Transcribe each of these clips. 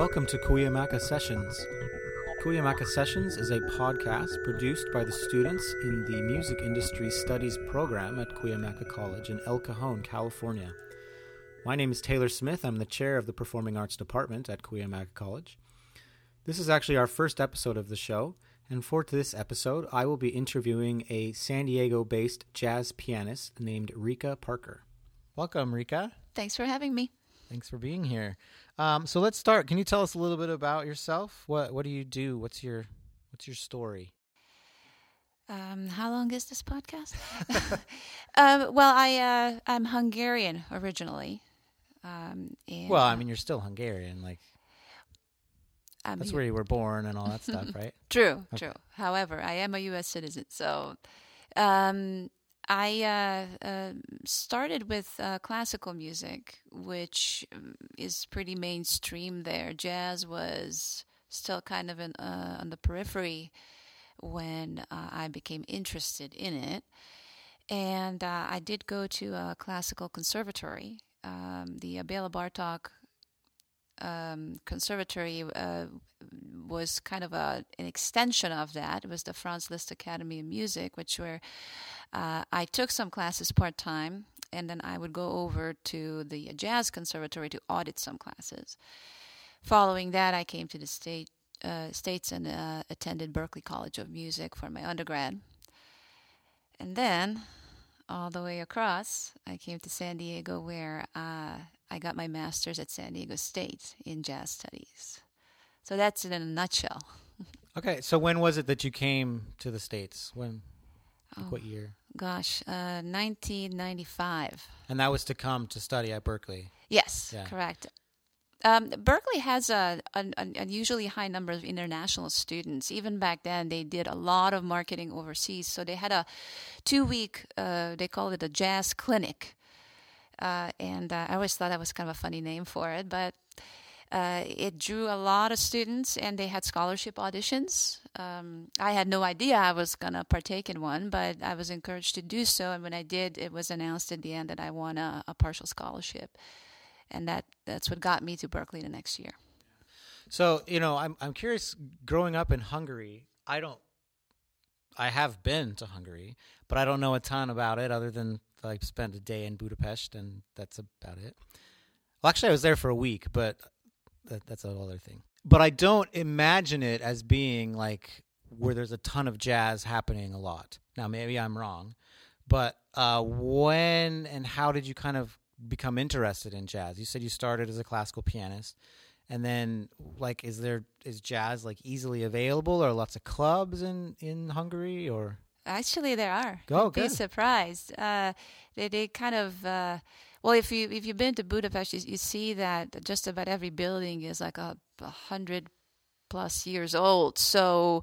Welcome to Cuyamaca Sessions. Cuyamaca Sessions is a podcast produced by the students in the Music Industry Studies program at Cuyamaca College in El Cajon, California. My name is Taylor Smith. I'm the chair of the Performing Arts Department at Cuyamaca College. This is actually our first episode of the show, and for this episode, I will be interviewing a San Diego based jazz pianist named Rika Parker. Welcome, Rika. Thanks for having me. Thanks for being here. Um, so let's start. Can you tell us a little bit about yourself? What What do you do? What's your What's your story? Um, how long is this podcast? um, well, I uh, I'm Hungarian originally. Um, well, I mean, you're still Hungarian. Like I'm that's here. where you were born and all that stuff, right? True, Okay. true. However, I am a U.S. citizen, so um, I uh, uh, started with uh, classical music, which um, is pretty mainstream there. Jazz was still kind of uh, on the periphery when uh, I became interested in it. And uh, I did go to a classical conservatory, um, the Bela Bartok um, Conservatory uh, was kind of a, an extension of that. It was the Franz Liszt Academy of Music, which where uh, I took some classes part time, and then I would go over to the Jazz Conservatory to audit some classes. Following that, I came to the state uh, states and uh, attended Berklee College of Music for my undergrad, and then all the way across, I came to San Diego, where uh, I got my master's at San Diego State in jazz studies. So that's it in a nutshell. Okay, so when was it that you came to the states? When? Like Oh. what year? Gosh, uh, 1995. And that was to come to study at Berklee. Yes, Yeah. correct. Um, Berklee has a, an, an unusually high number of international students. Even back then, they did a lot of marketing overseas. So they had a two week, uh, they called it a jazz clinic. Uh, and uh, I always thought that was kind of a funny name for it, but uh, it drew a lot of students and they had scholarship auditions. Um, I had no idea I was going to partake in one, but I was encouraged to do so. And when I did, it was announced at the end that I won a, a partial scholarship. And that, that's what got me to Berklee the next year. So you know, I'm I'm curious. Growing up in Hungary, I don't. I have been to Hungary, but I don't know a ton about it other than I spent a day in Budapest, and that's about it. Well, actually, I was there for a week, but that, that's a whole other thing. But I don't imagine it as being like where there's a ton of jazz happening a lot. Now, maybe I'm wrong, but uh, when and how did you kind of become interested in jazz? You said you started as a classical pianist and then like is there is jazz like easily available or lots of clubs in in hungary or Actually, there are. Oh, You'd be surprised. Uh, they they kind of uh, well, if you if you've been to Budapest, you, you see that just about every building is like a, a hundred plus years old. So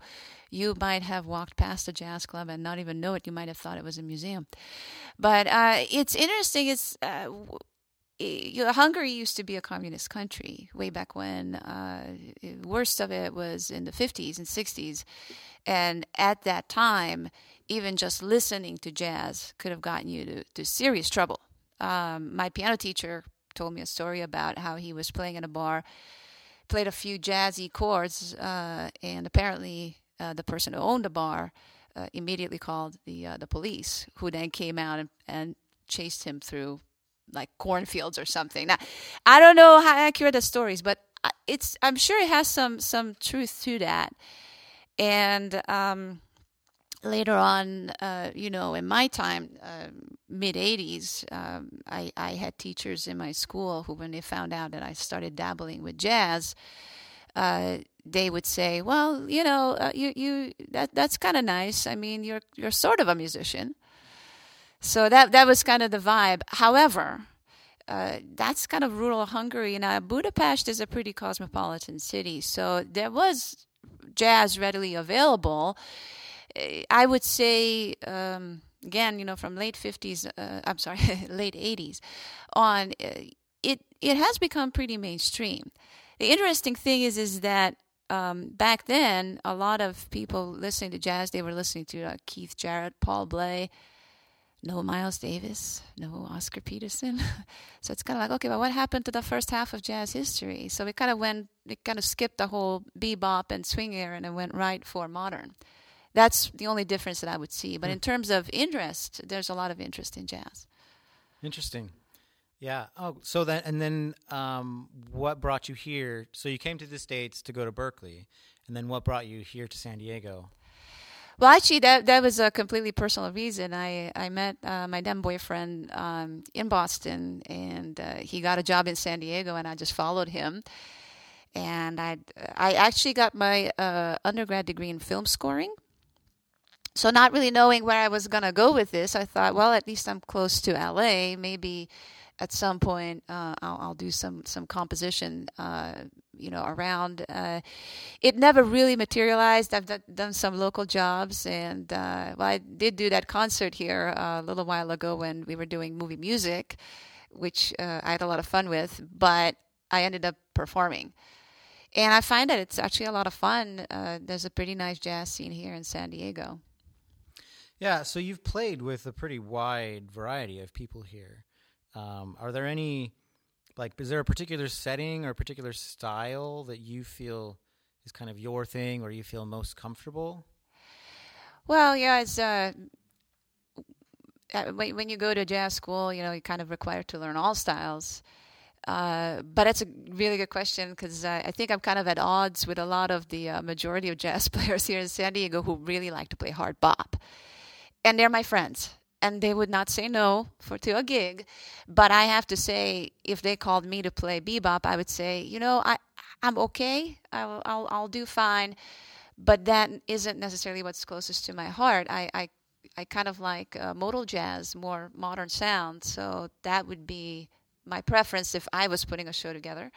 you might have walked past a jazz club and not even know it. You might have thought it was a museum. But uh, it's interesting. It's uh, w- Hungary used to be a communist country way back when. Uh, worst of it was in the 50s and 60s. And at that time, even just listening to jazz could have gotten you to, to serious trouble. Um, my piano teacher told me a story about how he was playing in a bar, played a few jazzy chords, uh, and apparently uh, the person who owned the bar uh, immediately called the uh, the police, who then came out and, and chased him through like cornfields or something. Now, I don't know how accurate the story is, but I- it's I'm sure it has some some truth to that. And um, later on, uh, you know, in my time, uh, mid '80s, um, I, I had teachers in my school who, when they found out that I started dabbling with jazz, uh, they would say, "Well, you know, uh, you you that that's kind of nice. I mean, you're you're sort of a musician." So that that was kind of the vibe. However, uh, that's kind of rural Hungary. Now, Budapest is a pretty cosmopolitan city, so there was jazz readily available. I would say, um, again, you know, from late 50s, uh, I'm sorry, late 80s on, uh, it, it has become pretty mainstream. The interesting thing is, is that um, back then, a lot of people listening to jazz, they were listening to uh, Keith Jarrett, Paul Bley, no Miles Davis, no Oscar Peterson. so it's kind of like, okay, but what happened to the first half of jazz history? So we kind of went, we kind of skipped the whole bebop and swing era and it went right for modern. That's the only difference that I would see. But in terms of interest, there's a lot of interest in jazz. Interesting. Yeah. Oh, so then, and then um, what brought you here? So you came to the States to go to Berklee, and then what brought you here to San Diego? Well, actually, that that was a completely personal reason. I I met uh, my then boyfriend um, in Boston, and uh, he got a job in San Diego, and I just followed him. And I I actually got my uh, undergrad degree in film scoring. So not really knowing where I was gonna go with this, I thought, well, at least I'm close to LA. Maybe at some point uh, I'll, I'll, do some some composition uh, you know around uh, it never really materialized. I've d- done some local jobs and uh, well i did do that concert here uh, a little while ago when we were doing movie music which uh, i had a lot of fun with but i ended up performing. And i find that it's actually a lot of fun. There's a pretty nice jazz scene here in san diego yeah so you've played with a pretty wide variety of people here um, are there any, like, is there a particular setting or a particular style that you feel is kind of your thing or you feel most comfortable? Well, yeah, it's uh, uh when you go to jazz school, you know, you're kind of required to learn all styles. Uh, but that's a really good question because uh, I think I'm kind of at odds with a lot of the uh, majority of jazz players here in San Diego who really like to play hard bop. And they're my friends and they would not say no for to a gig but i have to say if they called me to play bebop i would say you know i i'm okay i'll i'll, I'll do fine but that isn't necessarily what's closest to my heart i i I kind of like uh, modal jazz, more modern sound. So that would be my preference if I was putting a show together.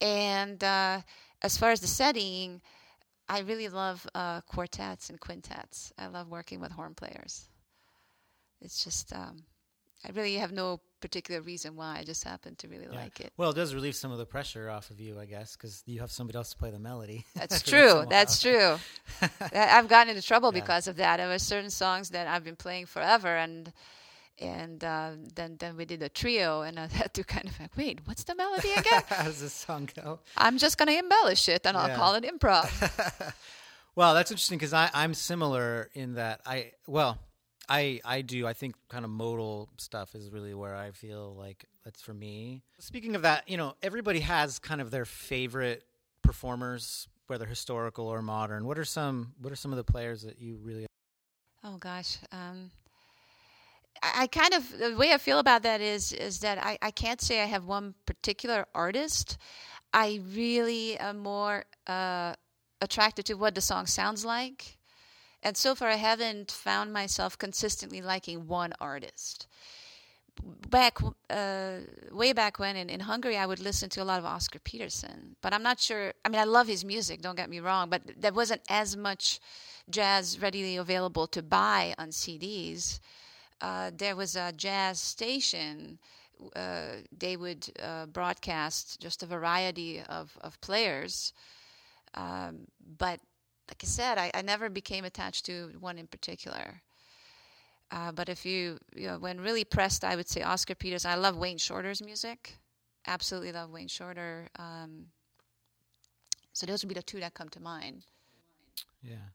And uh, as far as the setting, I really love uh, quartets and quintets. I love working with horn players. It's just um, I really have no particular reason why. I just happen to really yeah. like it. Well, it does relieve some of the pressure off of you, I guess, because you have somebody else to play the melody. That's true. That's true. I've gotten into trouble yeah. because of that. There were certain songs that I've been playing forever, and and uh, then then we did a trio, and I had to kind of like, wait, what's the melody again? How does this song go? I'm just gonna embellish it, and I'll call it improv. well, that's interesting because I'm similar in that I well I I do. I think kind of modal stuff is really where I feel like that's for me. Speaking of that, you know, everybody has kind of their favorite performers, whether historical or modern. What are some What are some of the players that you really? Oh gosh, um, I, kind of the way I feel about that is is that I I can't say I have one particular artist. I really am more uh, attracted to what the song sounds like and so far, I haven't found myself consistently liking one artist. Back, uh, way back when in, in Hungary, I would listen to a lot of Oscar Peterson, but I'm not sure. I mean, I love his music, don't get me wrong, but there wasn't as much jazz readily available to buy on CDs. Uh, there was a jazz station. Uh, they would uh, broadcast just a variety of, of players. Um, but like I said, I, I never became attached to one in particular. Uh, but if you, you know, when really pressed, I would say Oscar Peters. I love Wayne Shorter's music. Absolutely love Wayne Shorter. Um, so those would be the two that come to mind. Yeah.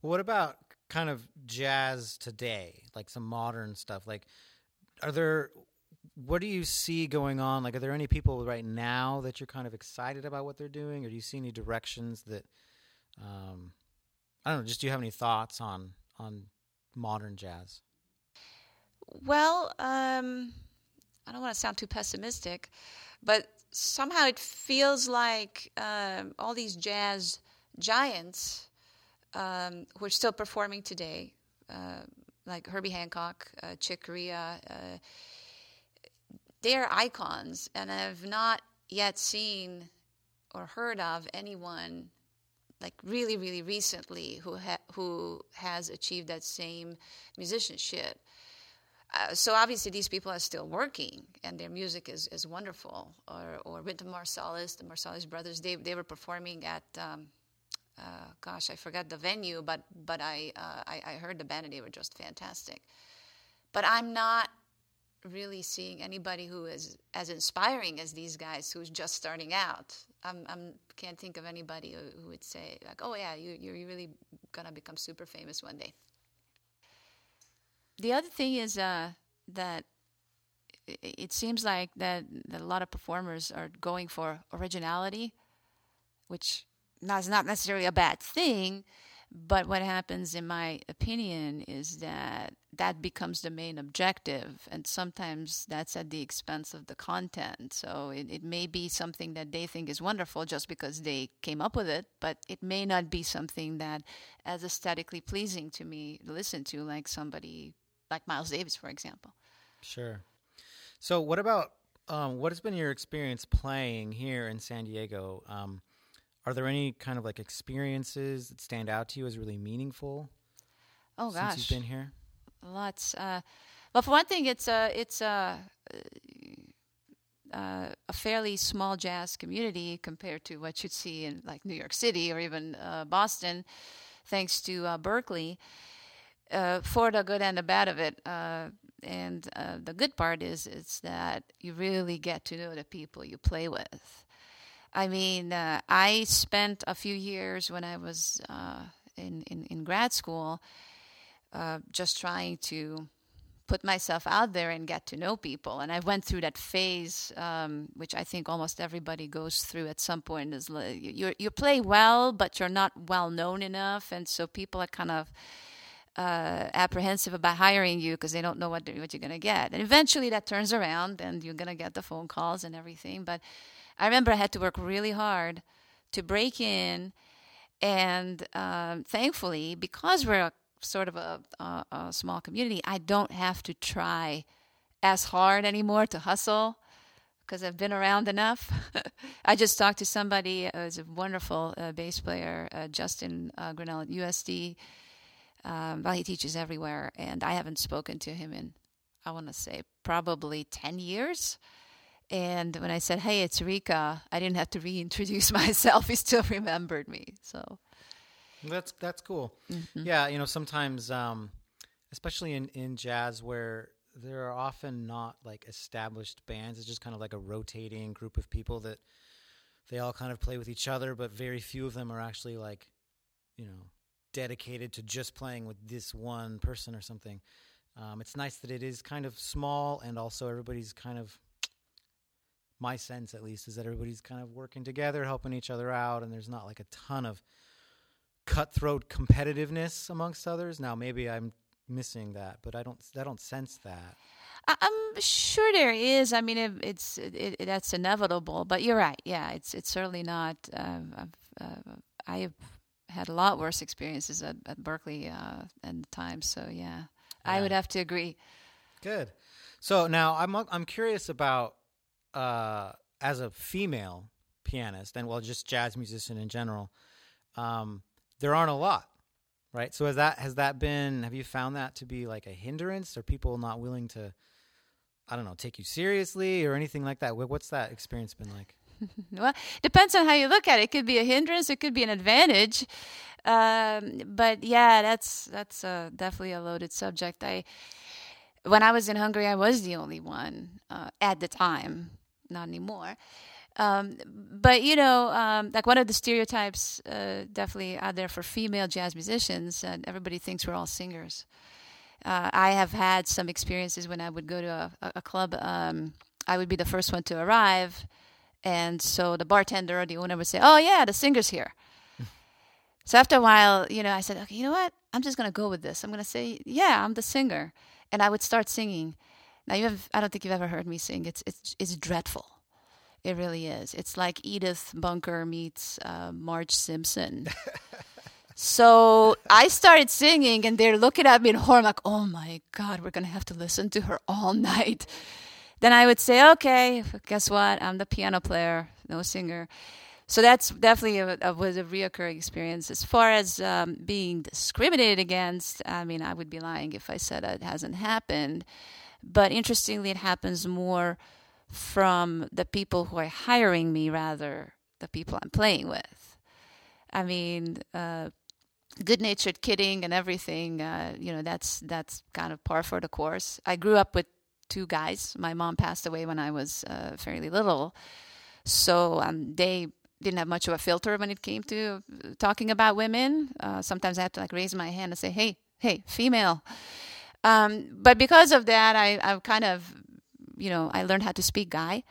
Well, what about kind of jazz today, like some modern stuff? Like, are there, what do you see going on? Like, are there any people right now that you're kind of excited about what they're doing, or do you see any directions that um, I don't know. Just do you have any thoughts on on modern jazz? Well, um, I don't want to sound too pessimistic, but somehow it feels like um, all these jazz giants um, who are still performing today, uh, like Herbie Hancock, uh, Chick Corea, uh, they're icons, and I've not yet seen or heard of anyone like really, really recently who ha- who has achieved that same musicianship. Uh, so obviously these people are still working and their music is, is wonderful. Or or Wynton Marsalis, the Marsalis brothers, they they were performing at um, uh, gosh I forgot the venue, but but I, uh, I, I heard the band and they were just fantastic. but I'm not really seeing anybody who is as inspiring as these guys who's just starting out. I'm, I'm can't think of anybody who, who would say like, "Oh yeah, you, you're really gonna become super famous one day." The other thing is uh, that it seems like that, that a lot of performers are going for originality, which is not necessarily a bad thing. But what happens, in my opinion, is that that becomes the main objective, and sometimes that's at the expense of the content. So it, it may be something that they think is wonderful just because they came up with it, but it may not be something that as aesthetically pleasing to me to listen to, like somebody like Miles Davis, for example. Sure. So, what about um, what has been your experience playing here in San Diego? Um, are there any kind of like experiences that stand out to you as really meaningful? Oh gosh, since you've been here, lots. Uh, well, for one thing, it's a it's a uh, a fairly small jazz community compared to what you'd see in like New York City or even uh, Boston, thanks to uh, Berklee. Uh, for the good and the bad of it, uh, and uh, the good part is is that you really get to know the people you play with. I mean, uh, I spent a few years when I was uh, in, in, in grad school uh, just trying to put myself out there and get to know people. And I went through that phase, um, which I think almost everybody goes through at some point. Is you you play well, but you're not well known enough, and so people are kind of uh, apprehensive about hiring you because they don't know what, what you're going to get. And eventually that turns around and you're going to get the phone calls and everything. But I remember I had to work really hard to break in. And um, thankfully, because we're a, sort of a, a, a small community, I don't have to try as hard anymore to hustle because I've been around enough. I just talked to somebody who's a wonderful uh, bass player, uh, Justin uh, Grinnell at USD um, well, he teaches everywhere, and I haven't spoken to him in, I want to say, probably 10 years. And when I said, hey, it's Rika, I didn't have to reintroduce myself. He still remembered me. So that's that's cool. Mm-hmm. Yeah, you know, sometimes, um, especially in, in jazz where there are often not like established bands, it's just kind of like a rotating group of people that they all kind of play with each other, but very few of them are actually like, you know, dedicated to just playing with this one person or something. Um, it's nice that it is kind of small and also everybody's kind of my sense at least is that everybody's kind of working together, helping each other out, and there's not like a ton of cutthroat competitiveness amongst others. Now maybe I'm missing that, but I don't I don't sense that. I'm sure there is. I mean, it, it's it, it, that's inevitable, but you're right. Yeah, it's it's certainly not. Uh, uh, I have had a lot worse experiences at, at Berklee uh, and the times. So yeah, yeah, I would have to agree. Good. So now I'm I'm curious about uh, as a female pianist and well just jazz musician in general. Um, there aren't a lot, right? So has that has that been? Have you found that to be like a hindrance? Are people not willing to? I don't know, take you seriously or anything like that. What's that experience been like? well, depends on how you look at it. It could be a hindrance. It could be an advantage. Um, but yeah, that's that's uh, definitely a loaded subject. I when I was in Hungary, I was the only one uh, at the time. Not anymore. Um, but you know, um, like one of the stereotypes uh, definitely out there for female jazz musicians, and everybody thinks we're all singers. Uh, I have had some experiences when I would go to a, a club. Um, I would be the first one to arrive, and so the bartender or the owner would say, "Oh yeah, the singer's here." so after a while, you know, I said, "Okay, you know what? I'm just gonna go with this. I'm gonna say, yeah, I'm the singer," and I would start singing. Now you have, I don't think you've ever heard me sing. It's it's it's dreadful. It really is. It's like Edith Bunker meets uh, Marge Simpson. so I started singing, and they're looking at me in horror, like, "Oh my God, we're gonna have to listen to her all night." then I would say, okay, guess what? I'm the piano player, no singer. So that's definitely a, a, was a reoccurring experience. As far as um, being discriminated against, I mean, I would be lying if I said it hasn't happened. But interestingly, it happens more from the people who are hiring me rather the people I'm playing with. I mean, uh, good-natured kidding and everything. Uh, you know, that's that's kind of par for the course. I grew up with two guys. My mom passed away when I was uh, fairly little, so um, they didn't have much of a filter when it came to talking about women. Uh, sometimes I had to like raise my hand and say, "Hey, hey, female." Um, but because of that, I, I've kind of, you know, I learned how to speak guy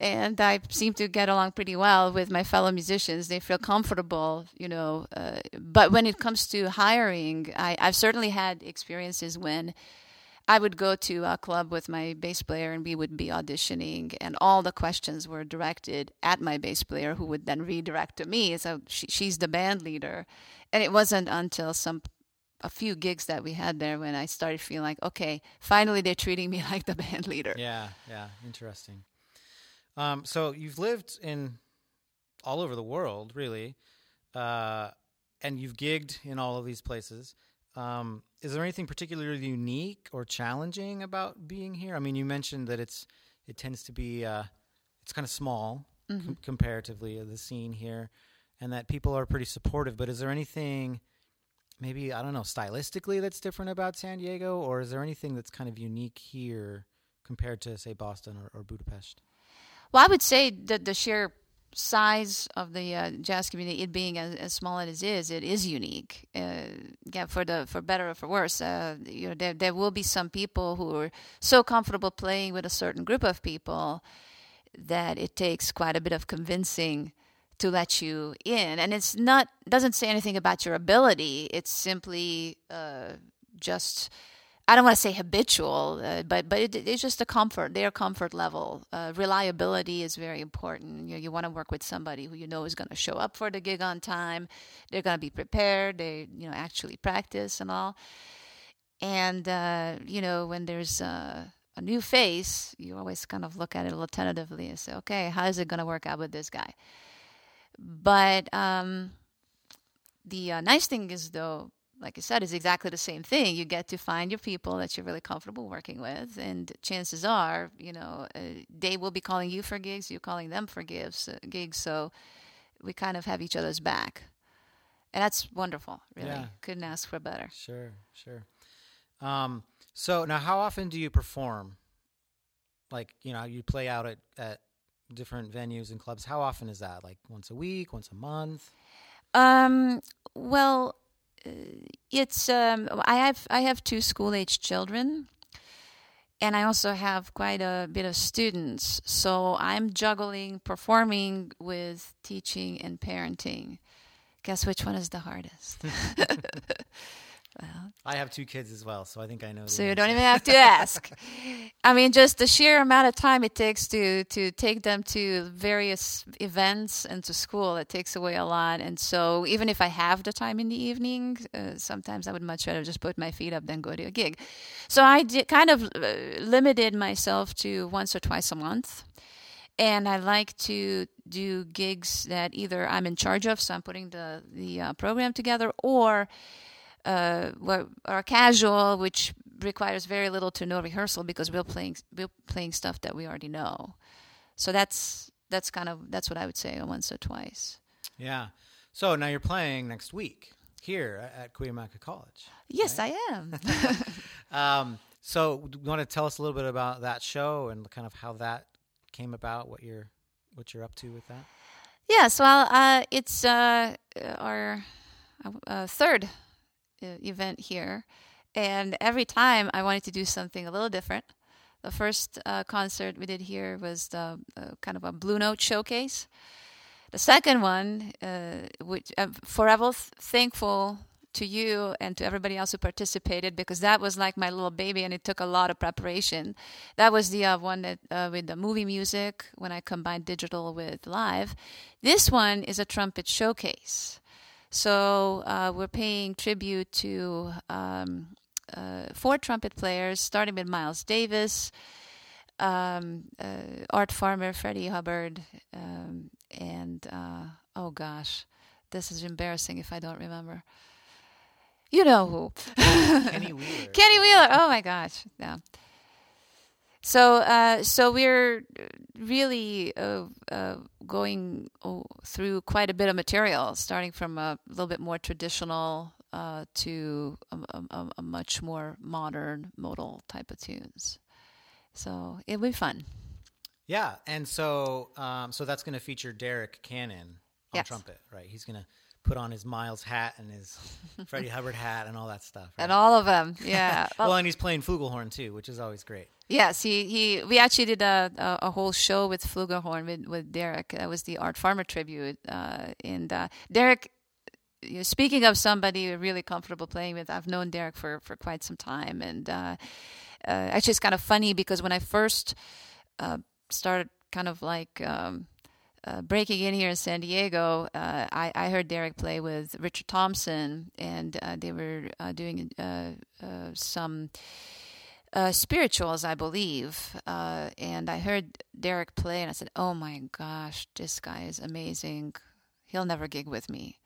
and I seem to get along pretty well with my fellow musicians. They feel comfortable, you know. Uh, but when it comes to hiring, I, I've certainly had experiences when I would go to a club with my bass player and we would be auditioning, and all the questions were directed at my bass player, who would then redirect to me. So she, she's the band leader. And it wasn't until some a few gigs that we had there when I started feeling like, okay, finally they're treating me like the band leader. Yeah, yeah, interesting. Um, so you've lived in all over the world, really, uh, and you've gigged in all of these places. Um, is there anything particularly unique or challenging about being here? I mean, you mentioned that it's it tends to be uh, it's kind of small Mm-hmm. com- comparatively of the scene here, and that people are pretty supportive. But is there anything? Maybe I don't know stylistically that's different about San Diego, or is there anything that's kind of unique here compared to say Boston or, or Budapest? Well, I would say that the sheer size of the uh, jazz community, it being as, as small as it is, it is unique. Uh, yeah, for the for better or for worse, uh, you know, there there will be some people who are so comfortable playing with a certain group of people that it takes quite a bit of convincing to let you in, and it's not doesn't say anything about your ability. It's simply uh, just I don't want to say habitual, uh, but but it, it's just a comfort, their comfort level. Uh, reliability is very important. You, you want to work with somebody who you know is going to show up for the gig on time. They're going to be prepared. They you know actually practice and all. And uh, you know when there's a new face, you always kind of look at it a little tentatively and say, okay, how is it going to work out with this guy? But um, the uh, nice thing is though like I said, is exactly the same thing. You get to find your people that you're really comfortable working with, and chances are, you know, uh, they will be calling you for gigs, you're calling them for gigs. Uh, gigs, so we kind of have each other's back, and that's wonderful. Really, Yeah. couldn't ask for better. Sure, sure. Um, so now, how often do you perform? Like, you know, you play out at, at different venues and clubs. How often is that? Like once a week, once a month? Um, well, uh, it's um, I have I have two school age children, and I also have quite a bit of students. So I'm juggling performing with teaching and parenting. Guess which one is the hardest? well, I have two kids as well, so I think I know. so you answer. don't even have to ask. I mean, just the sheer amount of time it takes to to take them to various events and to school, it takes away a lot. And so, even if I have the time in the evening, uh, sometimes I would much rather just put my feet up than go to a gig. So I did kind of uh, limited myself to once or twice a month. And I like to do gigs that either I'm in charge of, so I'm putting the the uh, program together, or uh, are casual, which requires very little to no rehearsal because we're playing we're playing stuff that we already know. So that's that's kind of that's what I would say once or twice. Yeah. So now you're playing next week here at Cuyamaca College. Yes, I am. Um, so, you want to tell us a little bit about that show and kind of how that came about? What you're what you're up to with that? yes, well, uh, it's uh, our uh, third event here, and every time I wanted to do something a little different. The first uh, concert we did here was the uh, kind of a Blue Note showcase. The second one, uh, which I'm forever th- thankful to you and to everybody else who participated because that was like my little baby and it took a lot of preparation. That was the uh, one that uh, with the movie music when I combined digital with live. This one is a trumpet showcase. So uh, we're paying tribute to um, uh, four trumpet players, starting with Miles Davis, um, uh, Art Farmer, Freddie Hubbard, um, and uh, oh gosh, this is embarrassing if I don't remember. You know who? Kenny Wheeler. Kenny Wheeler. Oh my gosh, yeah. So, uh, so we're really uh, uh, going oh, through quite a bit of material, starting from a little bit more traditional uh, to a, a, a, much more modern modal type of tunes. So it'll be fun. Yeah, and so um, so that's going to feature Derek Cannon on Yes. trumpet, right? He's going to put on his Miles hat and his Freddie Hubbard hat and all that stuff. Right? And all of them, yeah. well, and he's playing flugelhorn too, which is always great. Yes, he, he we actually did a, a, a whole show with Flugelhorn with, with Derek. That was the Art Farmer tribute. Uh, and uh, Derek, you know, speaking of somebody you're really comfortable playing with, I've known Derek for, for quite some time. And uh, uh, actually, it's kind of funny because when I first uh, started kind of like um, uh, breaking in here in San Diego, uh, I, I heard Derek play with Richard Thompson, and uh, they were uh, doing some uh, spirituals, I believe. Uh, and I heard Derek play, and I said, "Oh my gosh, this guy is amazing. He'll never gig with me."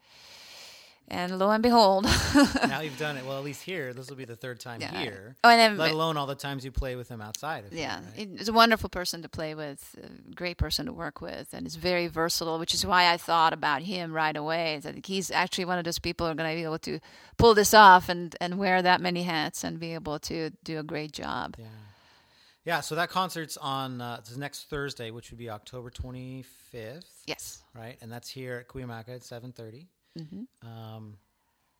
And lo and behold, now you've done it. Well, at least here, this will be the third time Yeah. here. Oh, and then- let alone all the times you play with him outside. Of yeah, here, right? he's a wonderful person to play with, a great person to work with, and is very versatile. Which is why I thought about him right away. I think he's actually one of those people who are going to be able to pull this off and and wear that many hats and be able to do a great job. Yeah. Yeah, so that concert's on uh, it's next Thursday, which would be October 25th, Yes. right? And that's here at Cuyamaca at 7:30. Um,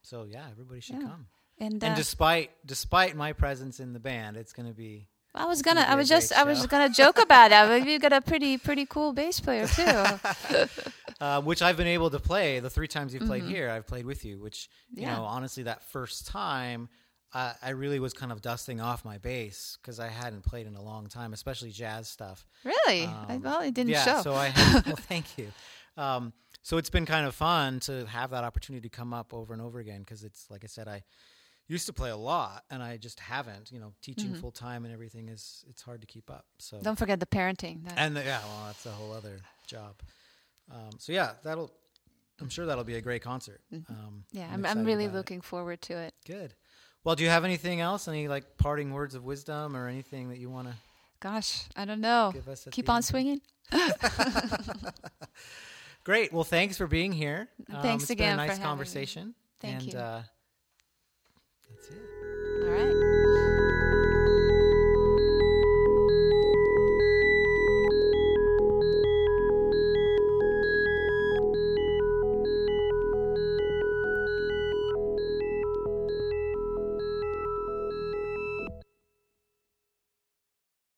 so yeah, everybody should Mm-hmm. Yeah. come. And, uh, And despite despite my presence in the band, it's going to be I was gonna be was just. I was gonna joke about it. but You got a pretty, pretty cool bass player too. uh, which I've been able to play the three times you've played here. I've played with you, which you Mm-hmm. Yeah. know, honestly, that first time, uh, I really was kind of dusting off my bass because I hadn't played in a long time, especially jazz stuff. really? I, well, it didn't yeah, show. so I had, well, thank you. Um, so it's been kind of fun to have that opportunity to come up over and over again because it's like I said, I used to play a lot and I just haven't. You know, teaching Mm-hmm. full time and everything is it's hard to keep up. So Don't forget the parenting. That- and the, yeah, well, that's a whole other job. Um, so yeah, that'll. I'm sure that'll be a great concert. Um, Mm-hmm. yeah, I'm. I'm excited really about it. looking forward to it. Good. Well, do you have anything else? Any like parting words of wisdom or anything that you want to? Gosh, I don't know. Give us Keep on swinging. Great. Well, thanks for being here. Um, Thanks it's again Been a for nice having me. conversation. Thank and, you. Uh, that's it. All right.